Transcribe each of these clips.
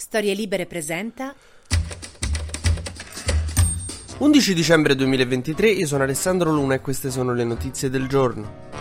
Storie Libere presenta 11 dicembre 2023, io sono Alessandro Luna e queste sono le notizie del giorno.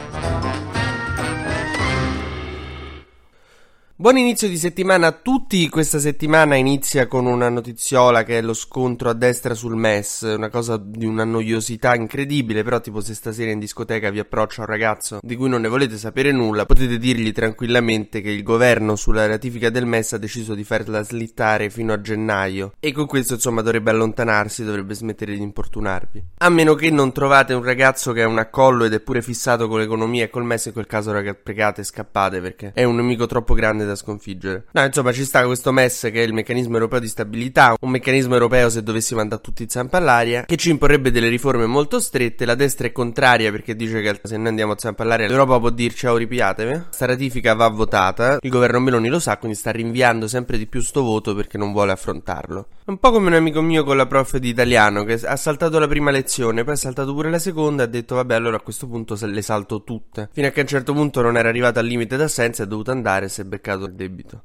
Buon inizio di settimana a tutti. Questa settimana inizia con una notiziola che è lo scontro a destra sul MES, una cosa di una noiosità incredibile, però tipo se stasera in discoteca vi approccia un ragazzo di cui non ne volete sapere nulla, potete dirgli tranquillamente che il governo sulla ratifica del MES ha deciso di farla slittare fino a gennaio e con questo insomma dovrebbe allontanarsi, dovrebbe smettere di importunarvi. A meno che non trovate un ragazzo che è un accollo ed è pure fissato con l'economia e col MES, in quel caso ragazzi pregate e scappate perché è un nemico troppo grande da sconfiggere. No, insomma, ci sta questo MES che è il meccanismo europeo di stabilità, un meccanismo europeo se dovessimo andare tutti in zampa all'aria, che ci imporrebbe delle riforme molto strette. La destra è contraria perché dice che se noi andiamo a zampa all'aria l'Europa può dirci oh ripiatevi. Sta ratifica va votata, il governo Meloni lo sa, quindi sta rinviando sempre di più sto voto perché non vuole affrontarlo. Un po' come un amico mio con la prof di italiano che ha saltato la prima lezione, poi ha saltato pure la seconda e ha detto vabbè allora a questo punto le salto tutte. Fino a che a un certo punto non era arrivato al limite d'assenza e è dovuto andare e si è beccato il debito.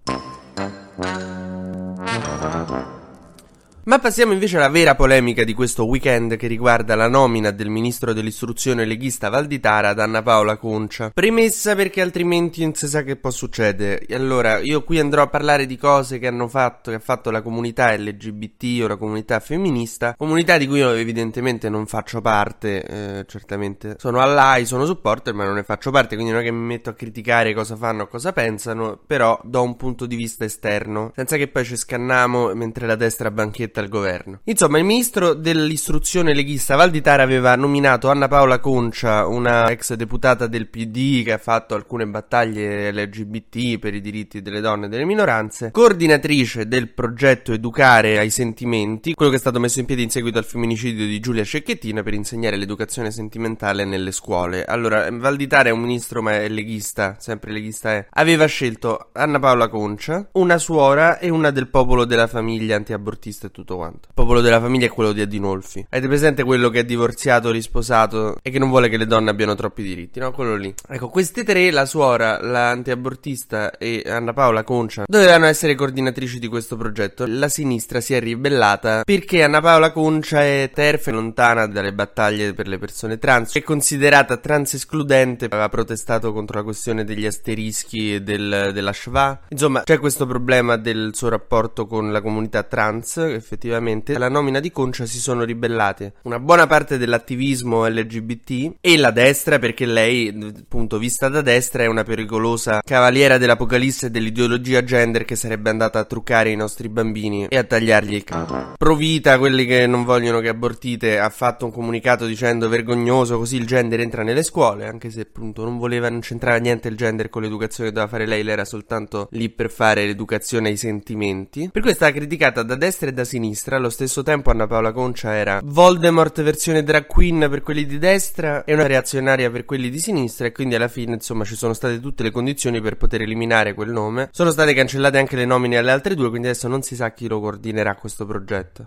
Ma passiamo invece alla vera polemica di questo weekend che riguarda la nomina del ministro dell'istruzione leghista Valditara ad Anna Paola Concia. Premessa perché altrimenti non si sa che può succedere. Allora, io qui andrò a parlare di cose che hanno fatto, che ha fatto la comunità LGBT o la comunità femminista, comunità di cui io evidentemente non faccio parte, eh, certamente sono all'AI, sono supporter, ma non ne faccio parte, quindi non è che mi metto a criticare cosa fanno o cosa pensano, però do un punto di vista esterno, senza che poi ci scanniamo mentre la destra banchetta al governo. Insomma, il ministro dell'istruzione leghista Valditara aveva nominato Anna Paola Concia, una ex deputata del PD che ha fatto alcune battaglie LGBT per i diritti delle donne e delle minoranze, coordinatrice del progetto Educare ai sentimenti, quello che è stato messo in piedi in seguito al femminicidio di Giulia Cecchettina per insegnare l'educazione sentimentale nelle scuole. Allora, Valditara è un ministro ma è leghista, sempre leghista è. Aveva scelto Anna Paola Concia, una suora e una del popolo della famiglia antiabortista e tutto tutto quanto. Il popolo della famiglia è quello di Adinolfi. Avete presente quello che è divorziato, risposato e che non vuole che le donne abbiano troppi diritti, no? Quello lì. Ecco, queste tre, la suora, l'antiabortista e Anna Paola Concia, dovevano essere coordinatrici di questo progetto. La sinistra si è ribellata perché Anna Paola Concia è terfa e lontana dalle battaglie per le persone trans. È considerata trans escludente, aveva protestato contro la questione degli asterischi e del, della Shva. Insomma, c'è questo problema del suo rapporto con la comunità trans, effettivamente, alla nomina di Concia si sono ribellate una buona parte dell'attivismo LGBT e la destra perché lei, appunto, vista da destra è una pericolosa cavaliera dell'apocalisse dell'ideologia gender che sarebbe andata a truccare i nostri bambini e a tagliargli il capo. Provita, quelli che non vogliono che abortite, ha fatto un comunicato dicendo vergognoso così il gender entra nelle scuole, anche se appunto non voleva, non c'entrava niente il gender con l'educazione che doveva fare lei, lei era soltanto lì per fare l'educazione ai sentimenti. Per cui è stata criticata da destra e da sinistra sinistra, allo stesso tempo Anna Paola Concia era Voldemort versione drag queen per quelli di destra e una reazionaria per quelli di sinistra e quindi alla fine insomma ci sono state tutte le condizioni per poter eliminare quel nome. Sono state cancellate anche le nomine alle altre due, quindi adesso non si sa chi lo coordinerà questo progetto.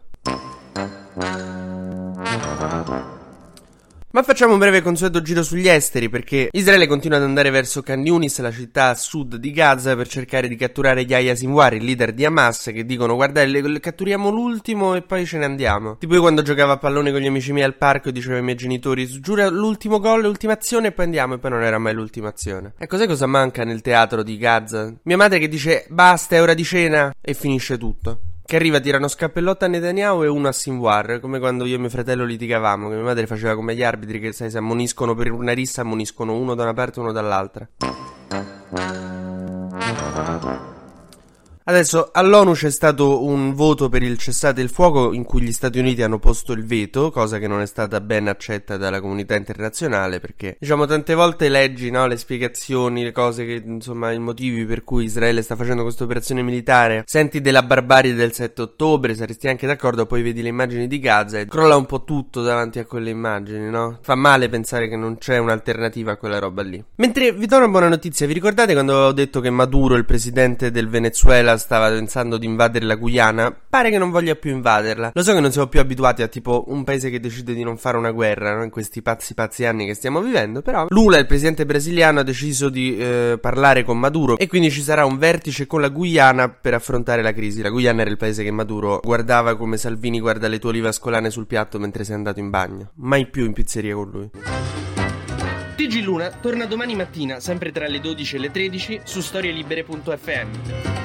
Ma facciamo un breve consueto giro sugli esteri perché Israele continua ad andare verso Khan Yunis, la città a sud di Gaza, per cercare di catturare Yahya Sinwar, il leader di Hamas, che dicono guardate, catturiamo l'ultimo e poi ce ne andiamo. Tipo io quando giocavo a pallone con gli amici miei al parco e dicevo ai miei genitori giura l'ultimo gol, l'ultima azione e poi andiamo e poi non era mai l'ultima azione. E cos'è cosa manca nel teatro di Gaza? Mia madre che dice basta, è ora di cena e finisce tutto. Che arriva, tira uno scappellotto a Netanyahu e uno a Sinwar, come quando io e mio fratello litigavamo, che mia madre faceva come gli arbitri che sai, si ammoniscono per una rissa, ammoniscono uno da una parte e uno dall'altra. Adesso all'ONU c'è stato un voto per il cessate il fuoco in cui gli Stati Uniti hanno posto il veto, cosa che non è stata ben accetta dalla comunità internazionale perché diciamo tante volte leggi no, le spiegazioni, le cose che insomma i motivi per cui Israele sta facendo questa operazione militare, senti della barbarie del 7 ottobre, saresti anche d'accordo, poi vedi le immagini di Gaza e crolla un po' tutto davanti a quelle immagini, no? Fa male pensare che non c'è un'alternativa a quella roba lì. Mentre vi do una buona notizia, vi ricordate quando ho detto che Maduro, il presidente del Venezuela, Stava pensando di invadere la Guyana, pare che non voglia più invaderla. Lo so che non siamo più abituati a tipo un paese che decide di non fare una guerra, no? in questi pazzi pazzi anni che stiamo vivendo, però Lula, il presidente brasiliano, ha deciso di eh, parlare con Maduro e quindi ci sarà un vertice con la Guyana per affrontare la crisi. La Guyana era il paese che Maduro guardava come Salvini guarda le tue olive ascolane sul piatto mentre sei andato in bagno. Mai più in pizzeria con lui. TG Luna torna domani mattina, sempre tra le 12 e le 13, su storielibere.fm.